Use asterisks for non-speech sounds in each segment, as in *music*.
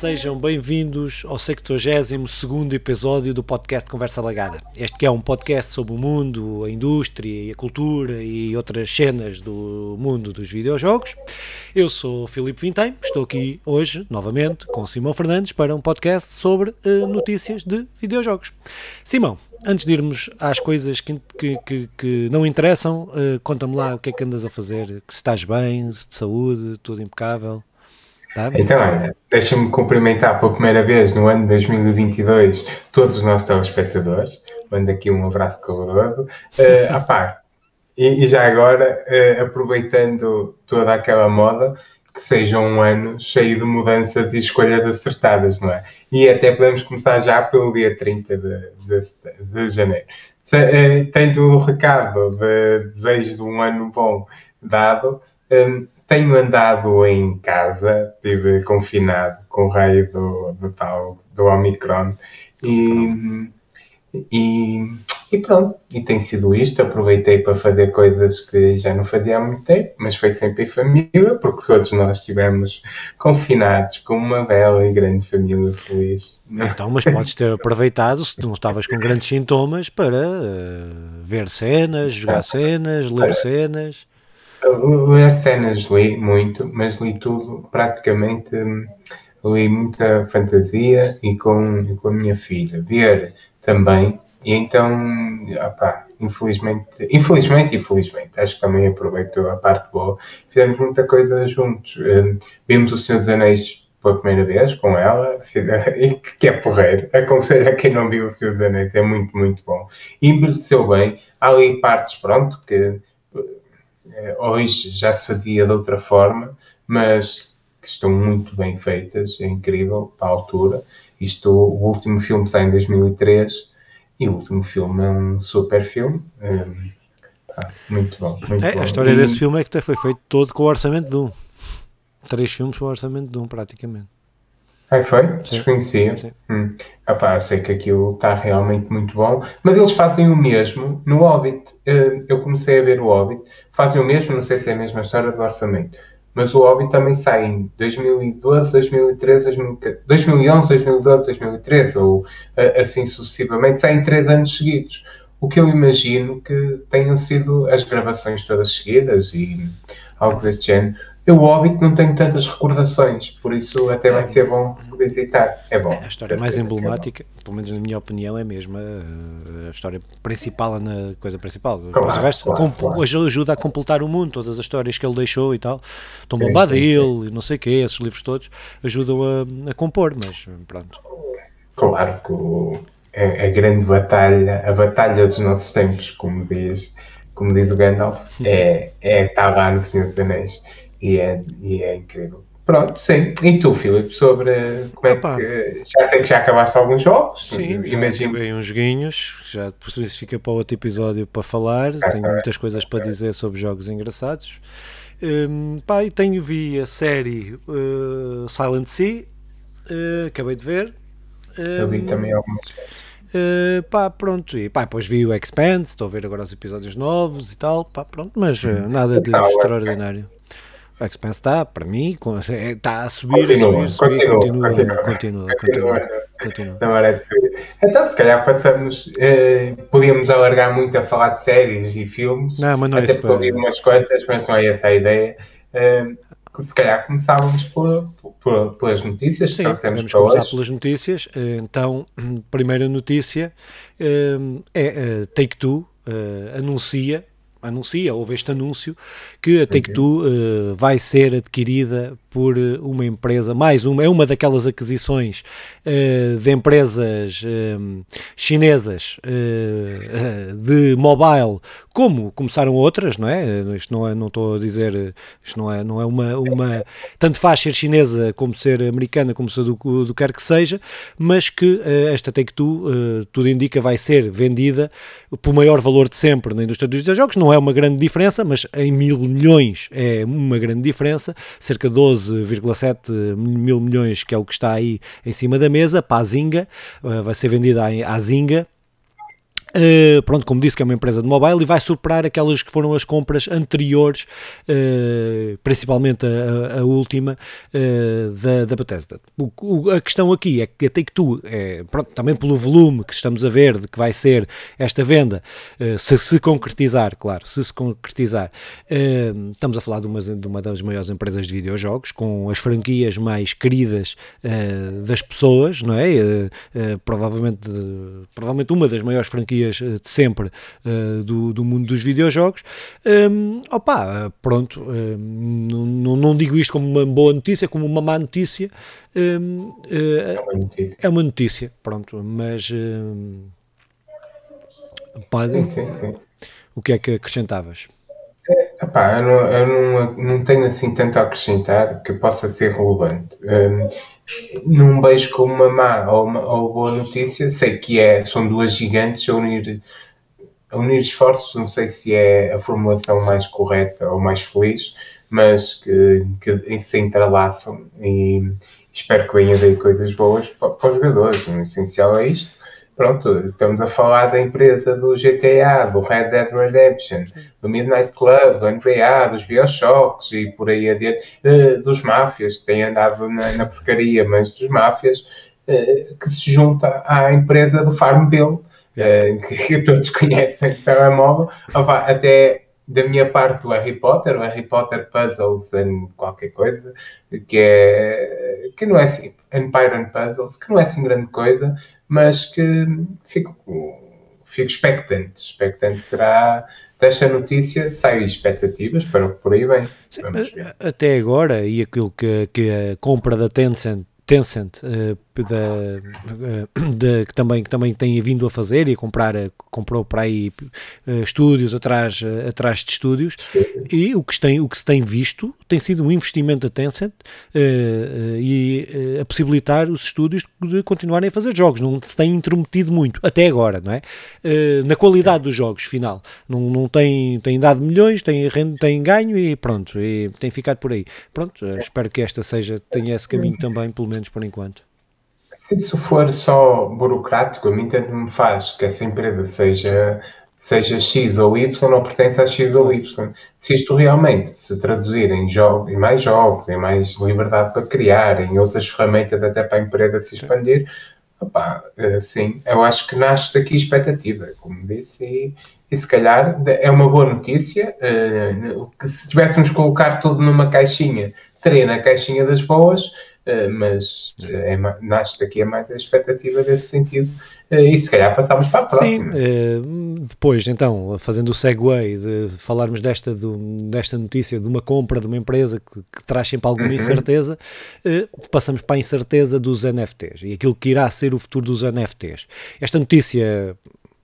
sejam bem-vindos ao 62 episódio do podcast Conversa Lagada. Este que é um podcast sobre o mundo, a indústria a cultura e outras cenas do mundo dos videojogos. Eu sou Filipe Vintém, estou aqui hoje, novamente, com Simão Fernandes para um podcast sobre uh, notícias de videojogos. Simão, antes de irmos às coisas que, que, que, que não interessam, uh, conta-me lá o que é que andas a fazer, se estás bem, se de saúde, tudo impecável. Tá então, olha, deixa-me cumprimentar pela primeira vez no ano de 2022 todos os nossos telespectadores. Mando aqui um abraço caloroso. Uh, apá, e, e, já agora, uh, aproveitando toda aquela moda, que seja um ano cheio de mudanças e escolhas acertadas, não é? E até podemos começar já pelo dia 30 de, de, de janeiro. Uh, tendo o recado de desejo de um ano bom dado, um, tenho andado em casa, estive confinado com o raio do, do tal, do Omicron e, e, e, pronto, e tem sido isto. Aproveitei para fazer coisas que já não fazia há muito tempo, mas foi sempre em família, porque todos nós estivemos confinados com uma bela e grande família feliz. Então, mas podes ter aproveitado, se não estavas com grandes sintomas, para uh, ver cenas, jogar *laughs* cenas, ler cenas. Ler cenas li muito, mas li tudo praticamente. Li muita fantasia e com, com a minha filha. Ver também. E então, infelizmente, infelizmente, infelizmente, acho que também aproveitou a parte boa. Fizemos muita coisa juntos. Um, vimos o Senhor dos Anéis pela primeira vez com ela, *laughs* e que é porreiro. Aconselho a quem não viu o Senhor dos Anéis, é muito, muito bom. E envelheceu bem. Há ali partes, pronto, que hoje já se fazia de outra forma, mas que estão muito bem feitas, é incrível para a altura. Isto, o último filme sai em 2003 e o último filme é um super filme. Um, muito bom. Muito é, bom. A história e... desse filme é que foi feito todo com o orçamento de um. Três filmes com o orçamento de um, praticamente. Aí foi? Sim. Desconhecia. Sim. Hum. Epá, sei que aquilo está realmente muito bom. Mas eles fazem o mesmo no Hobbit. Eh, eu comecei a ver o Hobbit. Fazem o mesmo, não sei se é a mesma história do orçamento. Mas o Hobbit também sai em 2012, 2013, 2011, 2012, 2013, ou assim sucessivamente. Sai em três anos seguidos. O que eu imagino que tenham sido as gravações todas seguidas e algo deste género. Eu, o Hobbit, não tenho tantas recordações, por isso até vai ser bom visitar. É bom. A história mais é emblemática, é pelo menos na minha opinião, é mesmo a, a história principal, na coisa principal. Claro, o resto claro, claro. ajuda a completar o mundo, todas as histórias que ele deixou e tal. Tom Bombadil e não sei o quê, esses livros todos ajudam a, a compor, mas pronto. Claro que o, a, a, grande batalha, a batalha dos nossos tempos, como diz, como diz o Gandalf, *laughs* é, é estar lá no Senhor dos Anéis e é, e é incrível. Pronto, sim. E tu, Filipe, sobre como é Opa. que. Já sei que já acabaste alguns jogos. Sim, imagino. bem uns joguinhos, já depois isso fica para outro episódio para falar. Ah, tenho muitas coisas para dizer sobre jogos engraçados. Um, pá, e tenho vi a série uh, Silent Sea, uh, acabei de ver. Um, Eu vi também algumas. Uh, pá, pronto, e pá, depois vi o Expanse, estou a ver agora os episódios novos e tal, pá, pronto, mas uh, nada de extraordinário. O Expense está, para mim, está a subir, continua, a subir, subir continua, continua, continua, continua, continua, Na hora de subir. Então, se calhar passamos, eh, podíamos alargar muito a falar de séries e filmes, não, mas não é até porque ouvi umas quantas, mas não é essa a ideia. Eh, se calhar começávamos por, por, pelas notícias. Sim, podemos começar hoje. pelas notícias. Então, *clears throat* primeira notícia eh, é uh, Take-Two uh, anuncia anuncia, houve este anúncio, que a Take-Two uh, vai ser adquirida por eh, uma empresa, mais uma, é uma daquelas aquisições uh, de empresas uh, chinesas uh, de mobile, como começaram outras, não é? Isto não é, não estou a dizer, isto não é, não é uma, uma, tanto faz ser chinesa como ser americana, como ser do, do quer que seja, mas que esta Take-Two, tudo indica, vai ser vendida por maior valor de sempre na indústria dos videojogos, não é uma grande diferença, mas em mil milhões é uma grande diferença, cerca de 12 12,7 mil milhões, que é o que está aí em cima da mesa, para a Zinga, eh, vai ser vendida à Zinga. Uh, pronto, como disse que é uma empresa de mobile e vai superar aquelas que foram as compras anteriores, uh, principalmente a, a última uh, da, da Bethesda. O, o, a questão aqui é que a Take-Two, é, pronto, também pelo volume que estamos a ver de que vai ser esta venda, se se concretizar, claro, se se concretizar, estamos a falar de uma, de uma das maiores empresas de videojogos, com as franquias mais queridas das pessoas, não é? provavelmente, provavelmente uma das maiores franquias franquias eh, de sempre uh, do, do mundo dos videojogos. Um, opa, pronto, um, não, não digo isto como uma boa notícia, como uma má notícia. Um, uh, é uma notícia. É uma notícia, pronto, mas. pode. Sim, sim, sim. O que é que acrescentavas? É, eu, não, eu não, não, tenho assim tanto a acrescentar que possa ser relevante. Um, não vejo como uma má ou, uma, ou boa notícia. Sei que é, são duas gigantes a unir, a unir esforços. Não sei se é a formulação mais correta ou mais feliz, mas que, que se entrelaçam e espero que venha daí coisas boas para, para os jogadores. O essencial é isto pronto, estamos a falar da empresa do GTA, do Red Dead Redemption, do Midnight Club, do NBA, dos Bioshocks e por aí adiante, uh, dos máfias que têm andado na, na porcaria, mas dos máfias uh, que se junta à empresa do Farmville, uh, que, que, todos conhecem, que telemóvel, até da minha parte o Harry Potter, o Harry Potter Puzzles and qualquer coisa, que é que não é assim, Empire and Puzzles, que não é assim grande coisa, mas que fico, fico expectante. Expectante será desta notícia, saem expectativas para o que por aí vem. Até agora, e aquilo que, que a compra da Tencent Tencent, uh, da, uh, que, também, que também tem vindo a fazer e a comprar, uh, comprou para aí estúdios atrás, atrás de estúdios, e o que, se tem, o que se tem visto tem sido um investimento da Tencent e a possibilitar os estúdios de continuarem a fazer jogos, não se tem intrometido muito, até agora, não é? na qualidade dos jogos, final, não, não tem, tem dado milhões, tem, tem ganho e pronto, e tem ficado por aí. Pronto, espero que esta seja, tenha esse caminho também, pelo menos por enquanto. Se isso for só burocrático, a mim tanto me faz que essa empresa seja, seja X ou Y ou pertence a X ou Y. Se isto realmente se traduzir em, jogos, em mais jogos, em mais liberdade para criar, em outras ferramentas até para a empresa se expandir, opá, eh, sim, eu acho que nasce daqui expectativa, como disse, e, e se calhar é uma boa notícia, uh, que se tivéssemos colocar tudo numa caixinha, seria na caixinha das boas, mas é, nasce daqui a mais a expectativa desse sentido eh, e se calhar passamos para a próxima. Sim, eh, depois então, fazendo o segue de falarmos desta, desta notícia de uma compra de uma empresa que, que traz sempre alguma uhum. incerteza, passamos para a incerteza dos NFTs e aquilo que irá ser o futuro dos NFTs. Esta notícia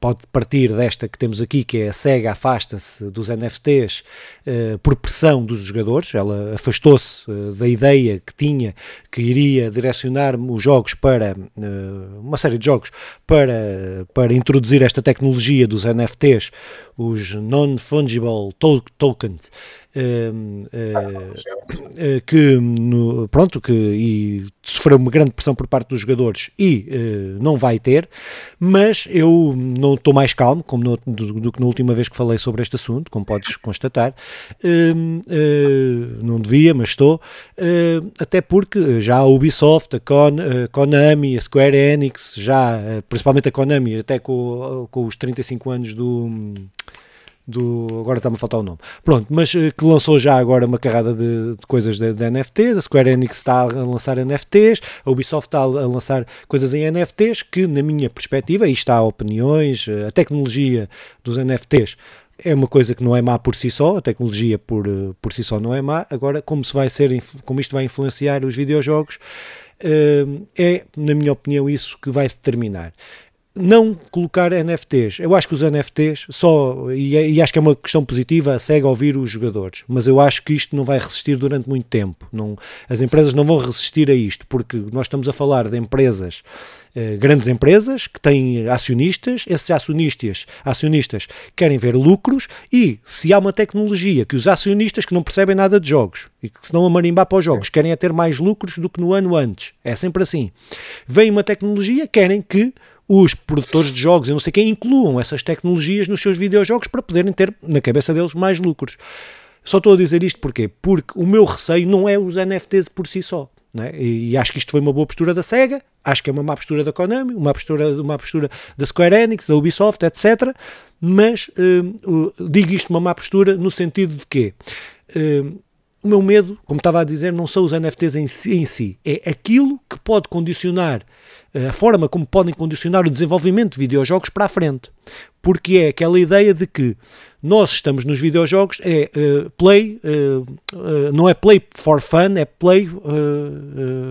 pode partir desta que temos aqui, que é a SEGA afasta-se dos NFTs uh, por pressão dos jogadores, ela afastou-se uh, da ideia que tinha que iria direcionar os jogos para, uh, uma série de jogos, para, para introduzir esta tecnologia dos NFTs, os Non-Fungible to Tokens, que no, pronto que e sofreu uma grande pressão por parte dos jogadores e uh, não vai ter, mas eu não estou mais calmo como no, do, do, que na última vez que falei sobre este assunto, como podes constatar, não devia, mas estou, até porque já a Ubisoft, a Kon, a Konami, a Square Enix, já principalmente a Konami, até com, com os 35 anos do do agora está-me a faltar o nome. Pronto, mas eh, que lançou já agora uma carrada de, de coisas de, de, NFTs, a Square Enix está a lançar NFTs, a Ubisoft está a lançar coisas em NFTs que, na minha perspectiva, e está opiniões, eh, a tecnologia dos NFTs é uma coisa que não é má por si só, a tecnologia por, eh, por si só não é má, agora como se vai ser, como isto vai influenciar os videojogos, é, na minha opinião, isso que vai determinar não colocar NFTs. Eu acho que os NFTs só, e, é, e, acho que é uma questão positiva, segue a ouvir os jogadores, mas eu acho que isto não vai resistir durante muito tempo. Não, as empresas não vão resistir a isto, porque nós estamos a falar de empresas, eh, grandes empresas, que têm acionistas, esses acionistas, acionistas querem ver lucros e se há uma tecnologia que os acionistas que não percebem nada de jogos e que se não a marimbar para os jogos, querem é ter mais lucros do que no ano antes, é sempre assim. Vem uma tecnologia, querem que os produtores de jogos e não sei quem incluam essas tecnologias nos seus videojogos para poderem ter na cabeça deles mais lucros. Só estou a dizer isto porquê? Porque o meu receio não é os NFTs por si só. É? E acho que isto foi uma boa postura da SEGA, acho que é uma má postura da Konami, uma postura, uma postura da Square Enix, da Ubisoft, etc. Mas uh, digo isto uma má postura no sentido de que uh, o meu medo, como estava a dizer, não são os NFTs em si, em si, é aquilo que pode condicionar a forma como podem condicionar o desenvolvimento de videojogos para a frente. Porque é aquela ideia de que nós estamos nos videojogos, é uh, play, uh, não é play for fun, é play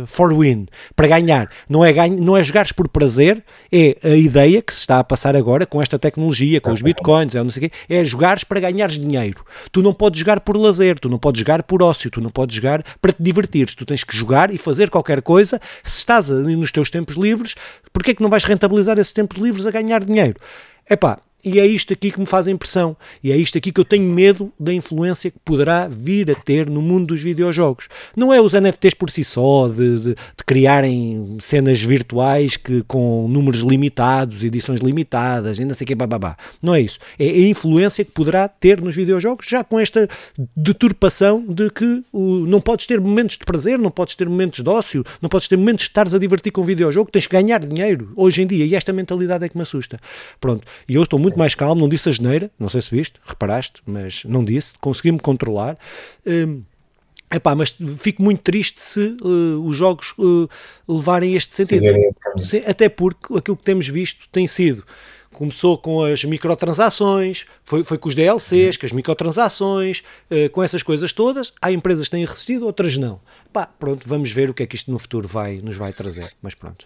for win, para ganhar. Não é, ganho, não é jogares por prazer, é a ideia que se está a passar agora com esta tecnologia, com os bitcoins, é, não sei quê, é jogares para ganhares dinheiro. Tu não podes jogar por lazer, tu não podes jogar por ócio, tu não podes jogar para te divertires, tu tens que jogar e fazer qualquer coisa. Se estás nos teus tempos livres, porquê é que não vais rentabilizar esses tempos livres a ganhar dinheiro? Epá, e é isto aqui que me faz impressão. E é isto aqui que eu tenho medo da influência que poderá vir a ter no mundo dos videojogos. Não é os NFTs por si só, de, de, de criarem cenas virtuais que, com números limitados, edições limitadas, ainda sei que, bababá. Não é isso. É a influência que poderá ter nos videojogos, já com esta deturpação de que o, não podes ter momentos de prazer, não podes ter momentos de ócio, não podes ter momentos de estares a divertir com o videojogo, tens que ganhar dinheiro hoje em dia. E esta mentalidade é que me assusta. Pronto. E eu estou muito muito mais calmo, não disse a geneira, não sei se viste, reparaste, mas não disse, consegui-me controlar. Um, Epá, mas fico muito triste se uh, os jogos uh, levarem este sentido. Até porque aquilo que temos visto tem sido. Começou com as microtransações, foi, foi com os DLCs, uhum. com as microtransações, uh, com essas coisas todas. Há empresas que têm resistido, outras não. Pá, pronto, vamos ver o que é que isto no futuro vai, nos vai trazer. Mas pronto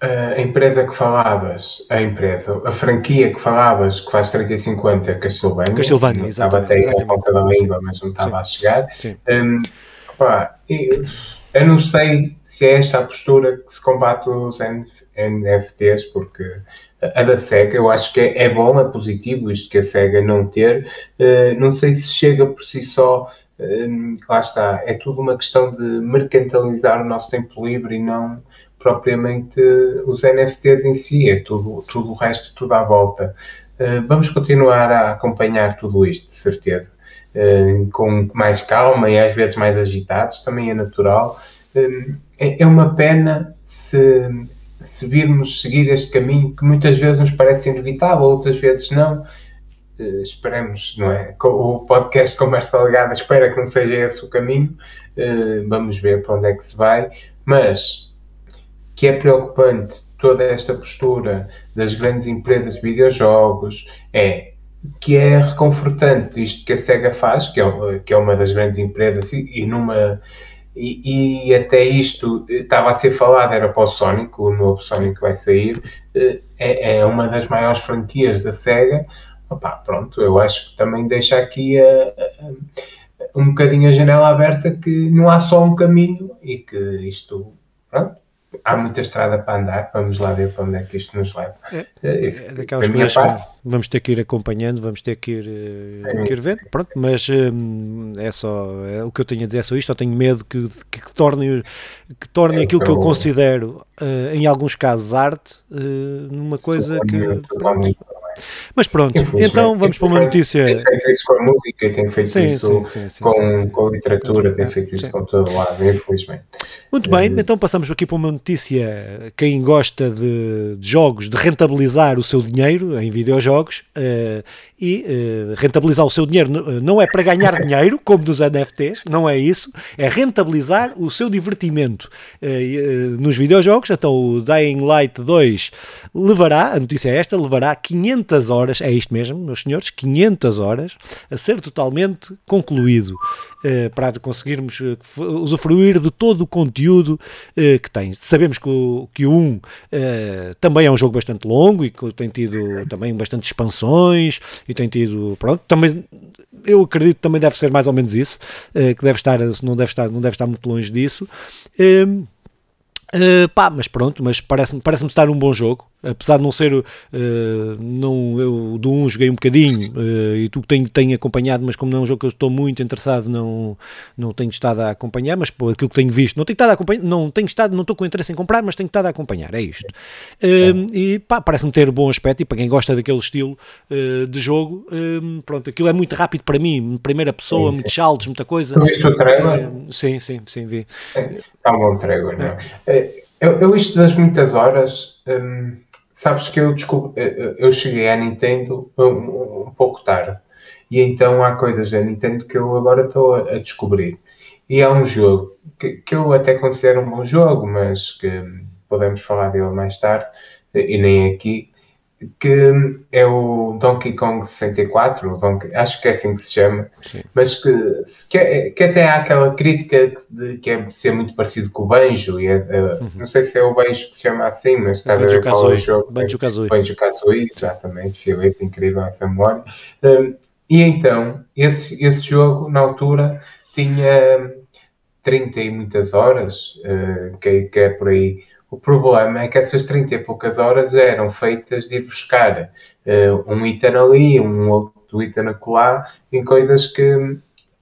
a empresa que falavas, a empresa, a franquia que falavas, que faz 35 anos, é Castlevania. Castlevania, Estava até a ponta da língua, mas não estava Sim. a chegar. Um, opa, eu, eu, não sei se é esta a postura que se combate os NFTs, porque a da SEGA eu acho que é, é bom, é positivo isto que a SEGA não ter. Uh, não sei se chega por si só um, lá está, é tudo uma questão de mercantilizar o nosso tempo livre e não propriamente os NFTs em si, é tudo, tudo o resto, tudo à volta. Uh, vamos continuar a acompanhar tudo isto, de certeza, uh, com mais calma e às vezes mais agitados, também é natural. Uh, é, é uma pena se, se virmos seguir este caminho que muitas vezes nos parece inevitável, outras vezes não. Uh, esperemos, não é? O podcast Conversa Legada espera que não seja esse o caminho. Vamos ver para onde é que se vai. Mas que é preocupante toda esta postura das grandes empresas de videojogos é que é reconfortante isto que a SEGA faz, que é, que é uma das grandes empresas, e, e numa e, e, até isto estava a ser falado, era para o Sonic, o novo Sonic que vai sair, eh, é, é uma das maiores franquias da SEGA. Opa, pronto, eu acho que também deixa aqui a, a, um bocadinho a janela aberta que não há só um caminho e que isto, pronto, há muita estrada para andar, vamos lá ver para onde é que isto nos leva. É, é, é daquelas coisas vamos ter que ir acompanhando, vamos ter que ir, sim, que ir vendo, pronto, mas hum, é só, é, o que eu tenho a dizer é só isto, eu tenho medo que, que, que torne, que torne aquilo que eu considero, uh, em alguns casos, arte, uh, numa coisa que... Pronto, mas pronto, então vamos para uma notícia. Tem feito isso com a música, tem feito sim, isso sim, sim, com, com a literatura, tem feito isso com todo lado, infelizmente. Muito bem, então passamos aqui para uma notícia. Quem gosta de, de jogos, de rentabilizar o seu dinheiro em videojogos uh, e uh, rentabilizar o seu dinheiro não é para ganhar *laughs* dinheiro, como dos NFTs, não é isso, é rentabilizar o seu divertimento uh, nos videojogos. Então o Dying Light 2 levará, a notícia é esta, levará 500 500 horas, é isto mesmo, meus senhores, 500 horas a ser totalmente concluído uh, para conseguirmos uh, usufruir de todo o conteúdo uh, que tem. Sabemos que o, que o 1 também é um jogo bastante longo e que tem tido também bastante expansões e tem tido, pronto, também eu acredito que também deve ser mais ou menos isso, que deve estar, não deve estar, não deve estar muito longe disso. Uh, pá, mas pronto, mas parece-me parece estar um bom jogo apesar de não ser uh, não, eu do 1 um joguei um bocadinho uh, e tu tenho, tenho acompanhado, mas como não é um jogo que eu estou muito interessado, não, não tenho estado a acompanhar, mas por aquilo que tenho visto, não tenho estado a acompanhar, não tenho estado, não estou com interesse em comprar, mas tenho estado a acompanhar, é isto. Uh, e pá, parece-me ter bom aspecto e para quem gosta daquele estilo de jogo, pronto, aquilo é muito rápido para mim, primeira pessoa, sim, muitos saltos, muita coisa. Tu viste o trailer? sim, sim, sim, vi. Está um bom trailer, não é? Eu, eu isto das muitas horas, hum, sabes que eu, desculpa, eu cheguei à Nintendo um, um, pouco tarde. E então há coisas da Nintendo que eu agora estou a, descobrir. E é um jogo que, que, eu até considero um bom jogo, mas que podemos falar dele mais tarde, e nem aqui, que é o Donkey Kong 64, Donkey, acho que é assim que se chama, Sim. mas que, que, que, até há aquela crítica de que é ser muito parecido com o Banjo, e é, uhum. não sei se é o Banjo que se chama assim, mas está a ver qual é o jogo. Banjo Kazooie. Banjo Kazooie, exatamente, Filipe, incrível essa memória. Um, e então, esse, esse jogo, na altura, tinha 30 e muitas horas, uh, que, que é por aí o problema é que essas 30 e poucas horas eram feitas de ir buscar uh, um item ali, um outro item acolá, em coisas que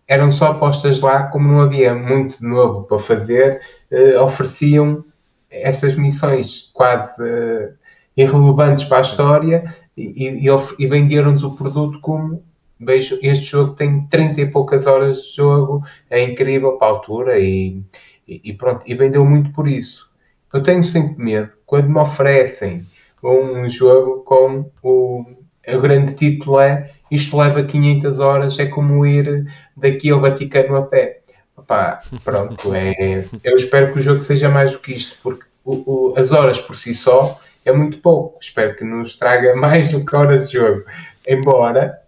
eram só postas lá, como não havia muito novo para fazer, uh, ofereciam essas missões quase uh, irrelevantes para a história e, e, e venderam-nos o produto como este jogo tem 30 e poucas horas de jogo, é incrível para a altura e, e pronto, e vendeu muito por isso. Eu tenho sempre medo quando me oferecem um jogo com o, o grande título é isto leva 500 horas, é como ir daqui ao Vaticano a pé. Opa, pronto, é, eu espero que o jogo seja mais do que isto, porque o, o, as horas por si só é muito pouco. Espero que nos traga *laughs* mais do que horas de jogo. Embora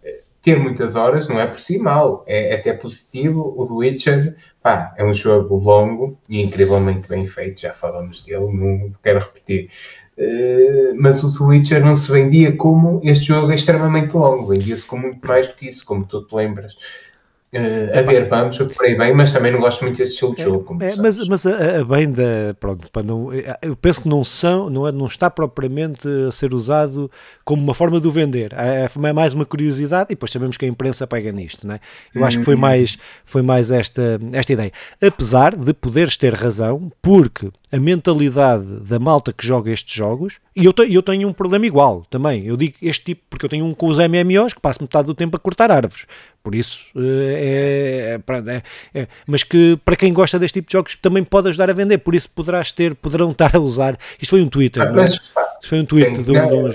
ter muitas horas não é por si mal, é, é até positivo. O The Witcher pá, é um jogo longo e incrivelmente bem feito, já falamos dele, não quero repetir. Uh, mas o The Witcher não se vendia como este jogo é extremamente longo, vendia-se com muito mais do que isso, como tu te lembras. Uh, a ver, vamos, eu parei bem, mas também não gosto muito desse estilo de jogo. É, mas mas a, a, bem da. Pronto, para não, eu penso que não, são, não, é, não está propriamente a ser usado como uma forma de o vender. É, é mais uma curiosidade e depois sabemos que a imprensa pega nisto, não é? Eu acho que foi uhum. mais, foi mais esta, esta ideia. Apesar de poderes ter razão, porque a mentalidade da malta que joga estes jogos, e eu, te, eu tenho um problema igual também. Eu digo este tipo, porque eu tenho um com os MMOs que passo metade do tempo a cortar árvores. Por isso, eh, é, é, é, mas que para quem gosta deste tipo de jogos também pode ajudar a vender. Por isso, poderás ter, poderão estar a usar. Isto foi um Twitter, ah, mas, Isto foi um tweet sim, de um.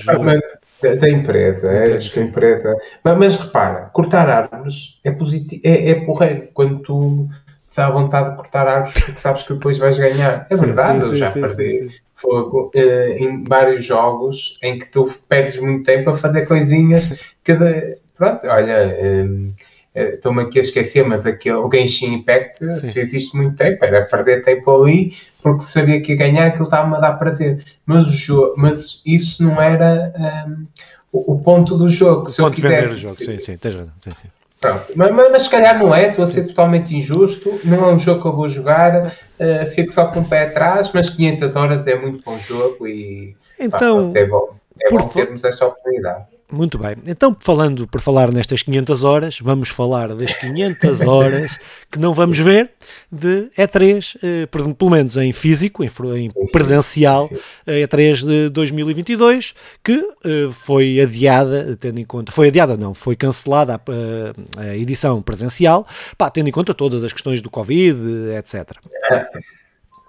Da, da empresa, é, da empresa. Mas, mas, repara, cortar árvores é positivo, é, é porreiro. Quando tu dá vontade de cortar árvores porque sabes que depois vais ganhar. É sim, verdade, sim, eu já sim, perdi fogo uh, em vários jogos em que tu perdes muito tempo a fazer coisinhas que, de, pronto, olha, um, eh, estou-me aqui a esquecer, mas aquele, o Genshin Impact fez isto muito tempo, era perder tempo ali porque sabia que ia ganhar, aquilo estava-me a dar prazer. Mas, o jogo, mas isso não era um, o, o, ponto do jogo. O Se ponto eu quisesse, de vender o jogo, sim, sim, tens razão. Sim, sim. Pronto. Mas, mas, mas, se calhar não é, estou a ser totalmente injusto, não é um jogo que eu vou jogar, uh, fico só com o pé atrás, mas 500 horas é muito bom jogo e então, pá, é bom, é bom termos esta oportunidade. Muito bem. Então, falando por falar nestas 500 horas, vamos falar das 500 *laughs* horas que não vamos ver de E3, eh, pelo menos em físico, em, em presencial, E3 de 2022, que eh, foi adiada, tendo em conta, foi adiada não, foi cancelada a, a edição presencial, pá, tendo em conta todas as questões do Covid, etc.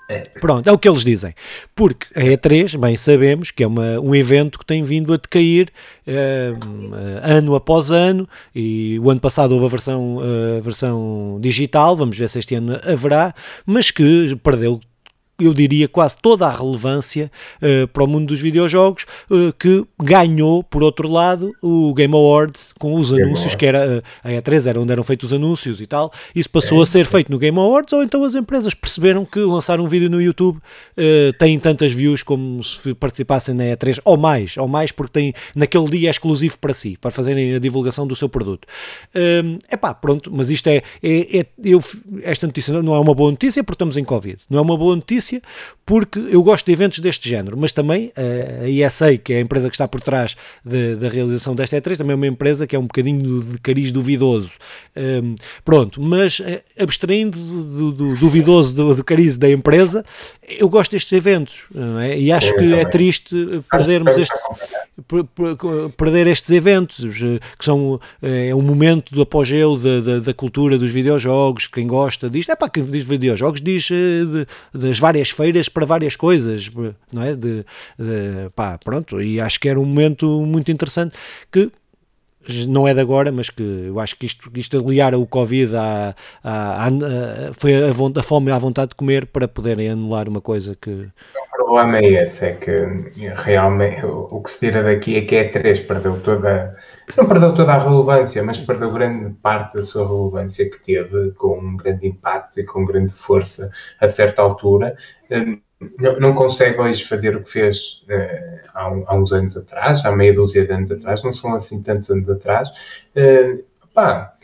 É. Pronto, é o que eles dizem. Porque a E3, bem sabemos que é uma, um evento que tem vindo a decair uh, ano após ano, e o ano passado houve a versão, uh, versão digital, vamos ver se este ano haverá, mas que perdeu eu diria, quase toda a relevância uh, para o mundo dos videojogos, uh, que ganhou, por outro lado, o Game Awards com os Game anúncios, Awards. que era uh, a E3 era onde eram feitos os anúncios e tal. Isso passou é. a ser feito no Game Awards, ou então as empresas perceberam que lançar um vídeo no YouTube tem tantas views como se participassem na E3, ou mais, ou mais, porque tem, naquele dia é exclusivo para si, para fazerem a divulgação do seu produto. É um, pá, pronto, mas isto é, é, é eu, esta notícia não é uma boa notícia porque estamos em Covid, não é uma boa notícia notícia porque eu gosto de eventos deste género, mas também uh, a ESA, que é a empresa que está por trás de, da realização desta E3, também é uma empresa que é um bocadinho de cariz duvidoso. Um, pronto, mas uh, abstraindo do, do, do duvidoso do, do cariz da empresa, eu gosto destes eventos é? e acho que é triste perdermos este, perder estes eventos, que são é um momento do apogeu da, da, da cultura dos videojogos, de quem gosta disto. É para quem diz videojogos, diz de, das várias feiras para várias coisas, não é? De, de, pá, pronto, e acho que era um momento muito interessante que não é de agora, mas que eu acho que isto, isto aliar o Covid à, à, à, foi a, a, fome à vontade de comer para poderem anular uma coisa que. O problema é esse, é que realmente o que se tira daqui é que a E3 perdeu toda, não perdeu toda a relevância, mas perdeu grande parte da sua relevância que teve, com um grande impacto e com grande força a certa altura. Hum, não, não consegue hoje fazer o que fez uh, há, há, uns anos atrás, há meia dúzia de anos atrás, não são assim tantos anos atrás. Uh, pá,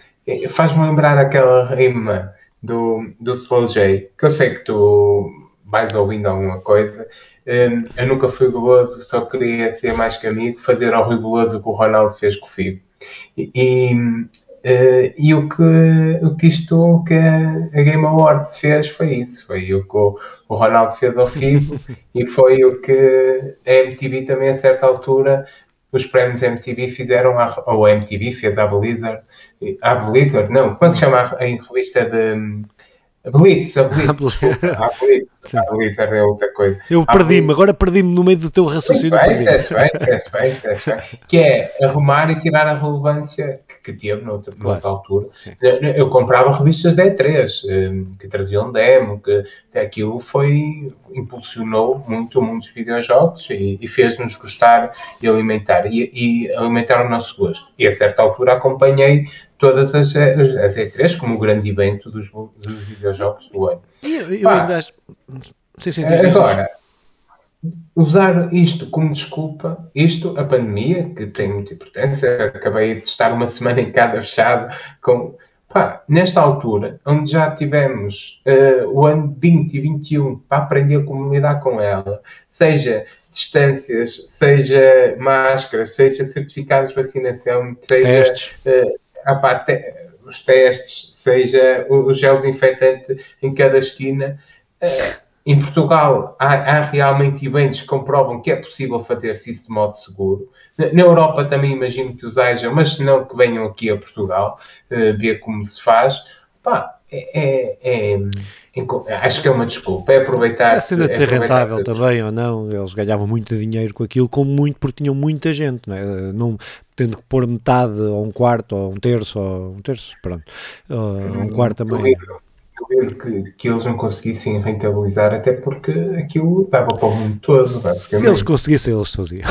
faz-me lembrar aquela rima do, do Slow J, que eu sei que tu vais ouvindo alguma coisa. Eu nunca fui goloso, só queria ser mais que amigo, fazer ao rigoroso o que o Ronaldo fez com o Figo. E Uh, e o que, o que isto que a Game Awards fez foi isso, foi o que o, o Ronaldo fez ao FIFO *laughs* e foi o que a MTV também a certa altura os prémios MTV fizeram, a, ou a MTV fez à Blizzard, à Blizzard, não, quando se chama em revista de Blitz, a Blitz, desculpa, *laughs* a Blitz, a Blizzard é outra coisa. Eu perdi-me, agora perdi-me no meio do teu raciocínio. Bem, bem, bem, bem. Que é arrumar e tirar a relevância que, que teve noutra, claro. noutra altura. Eu, eu, comprava revistas da E3, hum, que traziam demo, que aquilo foi, impulsionou muito o mundo dos videojogos e, e fez-nos gostar e alimentar, e, e alimentar o nosso gosto. E a certa altura acompanhei todas as, as E3 como o grande evento dos, dos videojogos do ano. Eu, eu ainda acho... Sim, sim, Agora, usar isto como desculpa, isto, a pandemia, que tem muita importância, acabei de estar uma semana em cada fechado, com, pá, nesta altura, onde já tivemos uh, o ano 20 e 21 para aprender como lidar com ela, seja distâncias, seja máscaras, seja certificados de vacinação, seja uh, te, os testes, seja o, gel desinfetante em cada esquina. Uh, em Portugal há, há, realmente eventos que comprovam que é possível fazer-se isso de modo seguro. Na, na, Europa também imagino que os haja, mas se não que venham aqui a Portugal uh, ver como se faz. Pá, é, é, é, acho que é uma desculpa, é aproveitar. É a cena de ser rentável também ou não, eles ganhavam muito dinheiro com aquilo, como muito, porque tinham muita gente, não, é? não tendo que pôr metade ou um quarto ou um terço ou um terço, pronto, ou um quarto também. Duvido que, que eles não conseguissem rentabilizar, até porque aquilo dava para o mundo todo. Se eles conseguissem, eles faziam.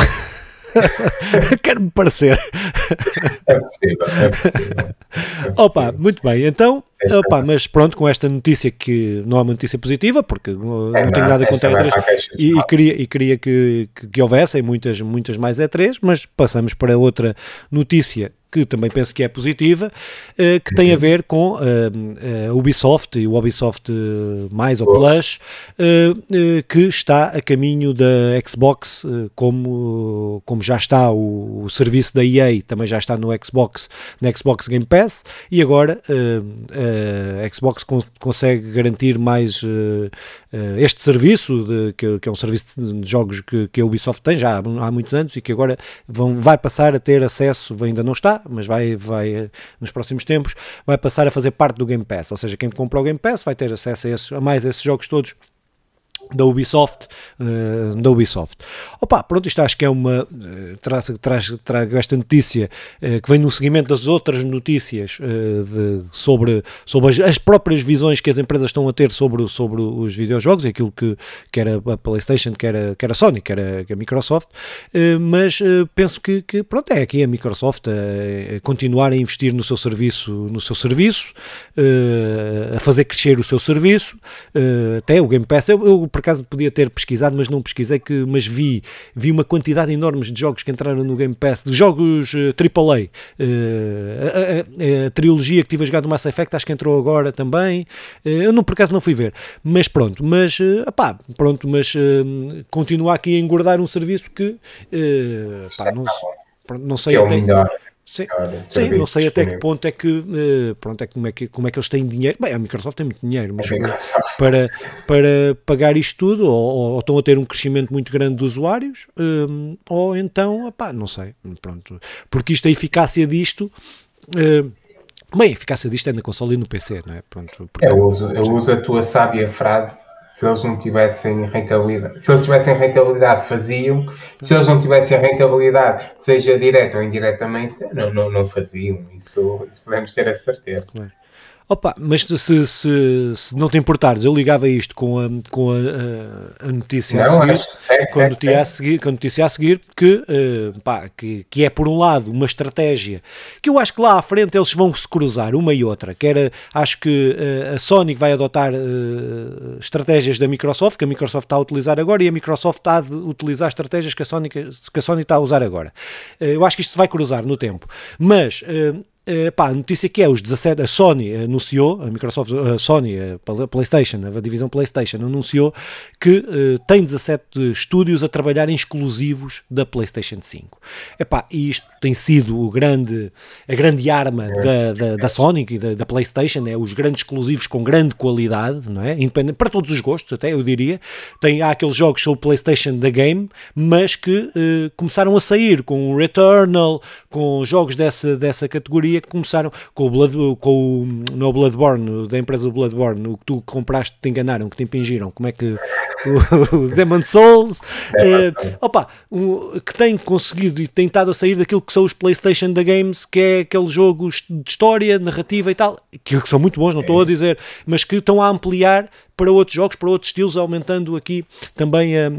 *laughs* Quero-me parecer. É possível, é possível. É possível. Opa, muito bem. Então, opa, mas pronto, com esta notícia que não é uma notícia positiva, porque não, é, não tenho nada contra E3 e, e, queria, e queria que, que, que houvessem muitas, muitas mais E3, mas passamos para outra notícia que também penso que é positiva, uh, que tem a uhum. ver com uh, uh, Ubisoft e o Ubisoft mais ou Plus, que está a caminho da Xbox, como, como já está o, o, serviço da EA, também já está no Xbox, na Xbox Game Pass, e agora a Xbox con consegue garantir mais este serviço, de, que, que, é um serviço de jogos que, que a Ubisoft tem já há, muitos anos e que agora vão, vai passar a ter acesso, ainda não está, mas vai, vai nos próximos tempos, vai passar a fazer parte do Game Pass. Ou seja, quem comprou o Game Pass vai ter acesso a, a mais esses jogos todos da Ubisoft, uh, da Ubisoft. Opa, pronto, isto acho que é uma, uh, traz, traz, trago esta notícia uh, que vem no seguimento das outras notícias de, sobre, sobre as, as, próprias visões que as empresas estão a ter sobre, sobre os videojogos, aquilo que, que era a Playstation, que era, que era a Sony, que era a Microsoft, mas penso que, que, pronto, é aqui a Microsoft a, a, continuar a investir no seu serviço, no seu serviço, a fazer crescer o seu serviço, até o Game Pass, eu, eu por acaso podia ter pesquisado, mas não pesquisei, que, mas vi, vi uma quantidade enorme de jogos que entraram no Game Pass, de jogos uh, AAA. Uh, a, a, a, trilogia que tive a jogar do Mass Effect, acho que entrou agora também. Uh, eu não, por acaso não fui ver. Mas pronto, mas, uh, pá, pronto, mas uh, continua aqui a engordar um serviço que, pá, não, não sei que é até... Melhor Sim, sim não sei até que ponto é que, uh, pronto, é como é que como é que eles têm dinheiro. Bem, a Microsoft tem muito dinheiro, mas para, para pagar isto tudo, ou, ou, estão a ter um crescimento muito grande de usuários, um, ou então, opá, não sei, pronto, porque isto, a eficácia disto. Bem, a eficácia disto é na console e no PC, não é? Pronto, porque, eu, uso, eu uso a tua sábia frase se eles não tivessem rentabilidade, se eles tivessem rentabilidade, faziam. Se eles não tivessem rentabilidade, seja direta ou indiretamente, não, não, não faziam. Isso, isso podemos ter a certeza. Claro. Opa, mas se, se, se, não te importares, eu ligava isto com a, com a, a, a notícia não, a seguir, é, com, a notícia a seguir, com a notícia a seguir que, uh, pá, que, que é por um lado uma estratégia que eu acho que lá à frente eles vão se cruzar uma e outra, que era, acho que uh, a Sony vai adotar uh, estratégias da Microsoft, que a Microsoft está a utilizar agora, e a Microsoft está a utilizar estratégias que a Sony, que a Sony está a usar agora. eu acho que isto se vai cruzar no tempo, mas Uh, pá, a notícia que é os 17, a Sony anunciou, a Microsoft, a Sony, a PlayStation, a divisão PlayStation anunciou que uh, tem 17 estúdios a trabalhar em exclusivos da PlayStation 5. Epá, e isto tem sido o grande, a grande arma da, da, da Sony e da, da, PlayStation, é os grandes exclusivos com grande qualidade, não é? Independente, para todos os gostos até, eu diria. Tem, há aqueles jogos sobre PlayStation da Game, mas que uh, começaram a sair com o Returnal, com jogos dessa, dessa categoria que começaram com o, Blood, com o no Bloodborne, da empresa Bloodborne, o que tu compraste te enganaram, que te impingiram, como é que o, *laughs* o Demon Souls, é, opa, um, que tem conseguido e tem estado a sair daquilo que são os PlayStation da Games, que é aqueles jogos de história, narrativa e tal, que, que são muito bons, não estou a dizer, mas que estão a ampliar para outros jogos, para outros estilos, aumentando aqui também a.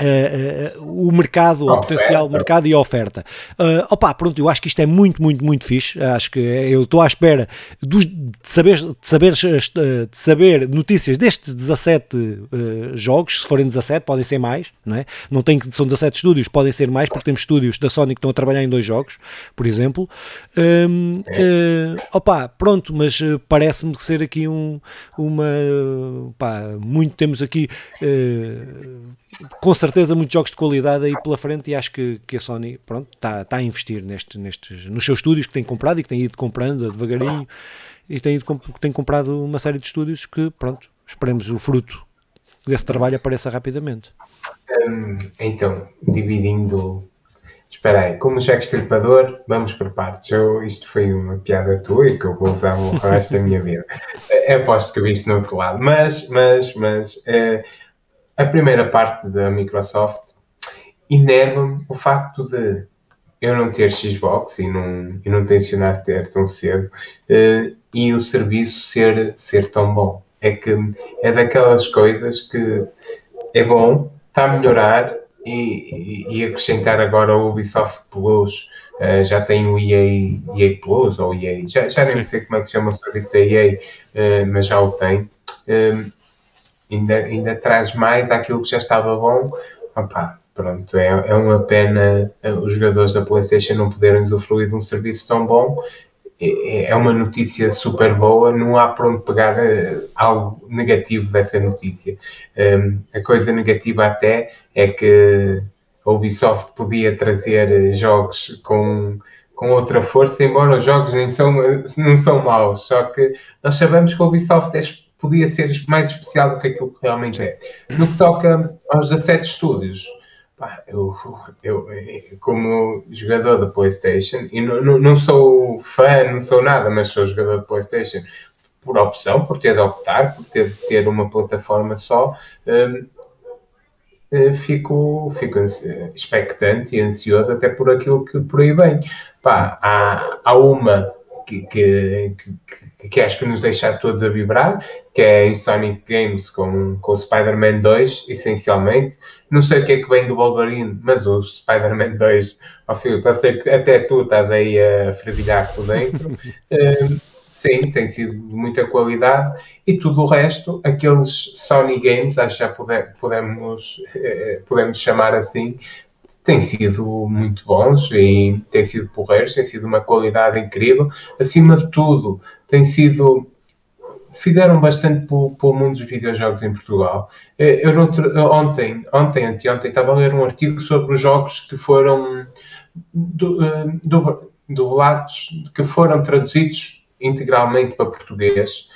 Uh, uh, o mercado, o potencial mercado e a oferta. Uh, opa, pronto, eu acho que isto é muito, muito, muito fixe. Acho que eu estou à espera dos, de, saber, de, saber, de saber notícias destes 17 uh, jogos. Se forem 17, podem ser mais, não é? Não tem que são 17 estúdios, podem ser mais, porque temos estúdios da Sony que estão a trabalhar em dois jogos, por exemplo. Um, opa, pronto, mas parece-me ser aqui um, uma. Pá, muito temos aqui com certeza muitos jogos de qualidade aí pela frente e acho que, que a Sony pronto, está, está a investir neste, nestes, nos seus estúdios que tem comprado e que tem ido comprando devagarinho e tem, ido, tem comprado uma série de estúdios que pronto, esperemos o fruto desse trabalho apareça rapidamente. Hum, então, dividindo Espera aí, como cheque extirpador, vamos por partes. Eu, isto foi uma piada tua e que eu vou usar o resto da minha vida. *laughs* Aposto que vi isto no outro lado. Mas, mas, mas, eh, a primeira parte da Microsoft enerva-me o facto de eu não ter Xbox e não, e não tencionar ter tão cedo uh, e o serviço ser, ser tão bom. É que é daquelas coisas que é bom, está a melhorar e, e, e acrescentar agora o Ubisoft Plus. Uh, já tem o EA, EA Plus ou EA, já, já nem sei como é que se chama o serviço da EA, uh, mas já o tem ainda, ainda traz mais aquilo que já estava bom. Opa, pronto, é, é uma pena eh, os jogadores da PlayStation não poderem usufruir de um serviço tão bom. É, é uma notícia super boa, não há para onde pegar uh, algo negativo dessa notícia. Um, ehm, a coisa negativa até é que a Ubisoft podia trazer eh, jogos com, com outra força, embora os jogos nem são, não são maus, só que nós sabemos que a Ubisoft é podia ser mais especial do que aquilo que realmente é. No que toca aos 17 estúdios, pá, eu, eu, como jogador da PlayStation, e não, não sou fã, não sou nada, mas sou jogador da PlayStation por opção, por ter de optar, por ter de ter uma plataforma só, um, eh, fico, fico expectante e ansioso até por aquilo que por aí vem. Pá, há, há uma que, que, que, que, acho que nos deixa todos a vibrar, que é em Sonic Games com, com o Spider-Man 2, essencialmente. Não sei o que é que vem do Wolverine, mas o Spider-Man 2, ó oh, Filipe, eu sei que até tu estás aí a fervilhar por dentro. uh, *laughs* sim, tem sido de muita qualidade e tudo o resto, aqueles Sony Games, acho que já puder, podemos, eh, podemos chamar assim, têm sido muito bons e têm sido porreiros, têm sido uma qualidade incrível. Acima de tudo, tem sido fizeram bastante para o mundo dos videojogos em Portugal. Eh, eu, eu ontem, ontem, anteontem, estava a ler um artigo sobre os jogos que foram do, eh, do, dublados, que foram traduzidos integralmente para português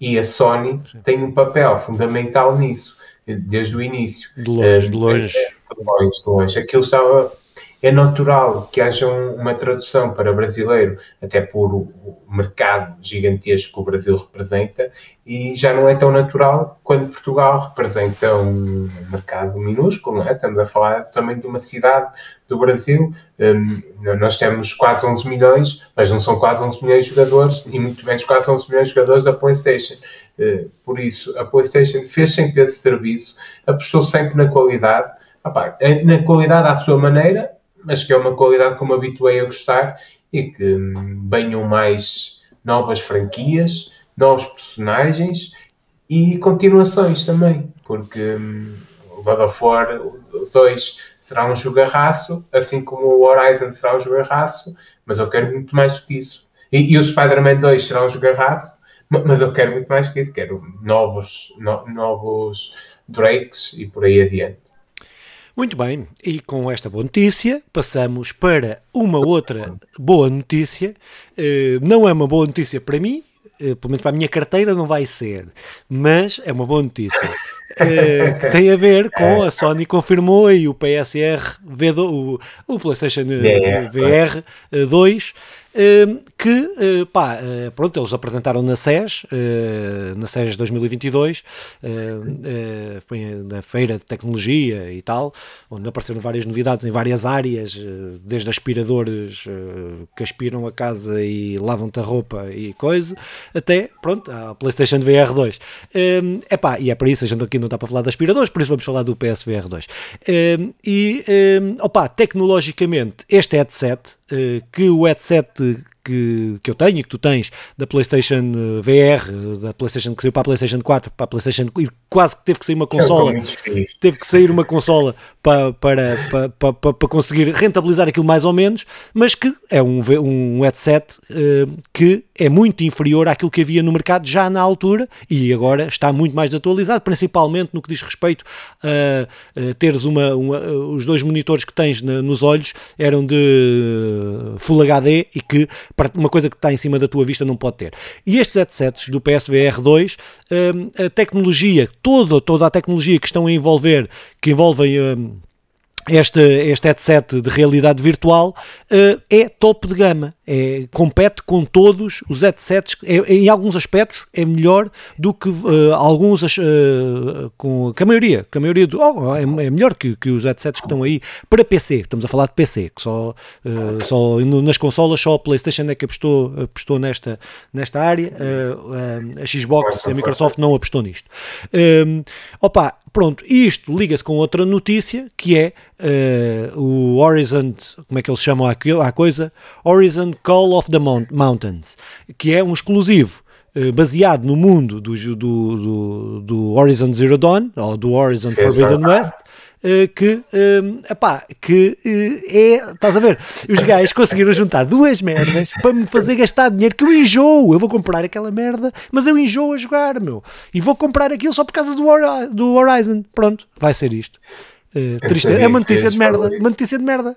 e a Sony Sim. tem um papel fundamental nisso, desde o início. De longe, de longe. De longe. Aquilo estava é natural que haja uma tradução para brasileiro, até por o mercado gigantesco que o Brasil representa, e já não é tão natural quando Portugal representa um mercado minúsculo, não é? Estamos a falar também de uma cidade do Brasil, um, nós temos quase 11 milhões, mas não são quase 11 milhões de jogadores, e muito menos quase 11 milhões de jogadores da PlayStation. Uh, por isso, a PlayStation fez sempre esse serviço, apostou sempre na qualidade, na qualidade à sua maneira, mas que é uma qualidade que me habituei a gostar e que hum, venham mais novas franquias, novos personagens e continuações também, porque hum, o God of War 2 será um jogarraço, assim como o Horizon será um jogarraço, mas eu quero muito mais do que isso. E, e o Spider-Man 2 será um jogarraço, mas eu quero muito mais que isso, quero novos, no, novos Drakes e por aí adiante. Muito bem, e com esta boa notícia passamos para uma outra boa notícia. Uh, não é uma boa notícia para mim, uh, pelo menos para a minha carteira não vai ser, mas é uma boa notícia. Uh, *laughs* que tem a ver com a Sony confirmou aí o PSR V2, o, o PlayStation VR 2 Ehm, que, eh, pá, eh, pronto, eles apresentaram na SES, eh, na SES 2022, foi na Feira de Tecnologia e tal, onde apareceram várias novidades em várias áreas, desde aspiradores que aspiram a casa e lavam-te a roupa e coisa, até, pronto, a PlayStation VR 2. É pá, e é para isso, a gente aqui não está para falar de aspiradores, por isso vamos falar do PSVR 2. Ehm, e, opá, tecnologicamente, este headset, que o headset que, que eu tenho e que tu tens da PlayStation eh, VR, da PlayStation que saiu para a PlayStation 4, para a PlayStation e quase que teve que sair uma consola, teve que sair uma consola para, para, para, para, para conseguir rentabilizar aquilo mais ou menos, mas que é um, um headset uh, que é muito inferior àquilo que havia no mercado já na altura e agora está muito mais atualizado, principalmente no que diz respeito a, a teres uma, uma, os dois monitores que tens na, nos olhos eram de Full HD e que uma coisa que está em cima da tua vista não pode ter. E estes headsets do PSVR 2, hum, a tecnologia, toda, toda a tecnologia que estão a envolver, que envolvem hum, este, este headset de realidade virtual uh, é top de gama, é, compete com todos os headsets, é, em alguns aspectos é melhor do que uh, alguns, uh, com que a maioria, que a maioria do, oh, é, é, melhor que, que os headsets que estão aí para PC, estamos a falar de PC, que só, só nas consolas só a Playstation é que apostou, apostou nesta, nesta área, a Xbox, a Microsoft não apostou nisto. opa, Pronto, isto liga-se com outra notícia que é uh, o Horizon, como é que eles chamam a, coisa? Horizon Call of the Mountains, que é um exclusivo uh, baseado no mundo do, do, do, do, Horizon Zero Dawn, ou do Horizon Forbidden West, Uh, que, epá, que uh, é, estás a ver, os gajos conseguiram juntar duas merdas para me fazer gastar dinheiro que eu enjoo, eu vou comprar aquela merda, mas eu enjoo a jogar, meu, e vou comprar aquilo só por causa do, do Horizon, pronto, vai ser isto. Uh, triste, é uma notícia de merda, uma notícia de merda,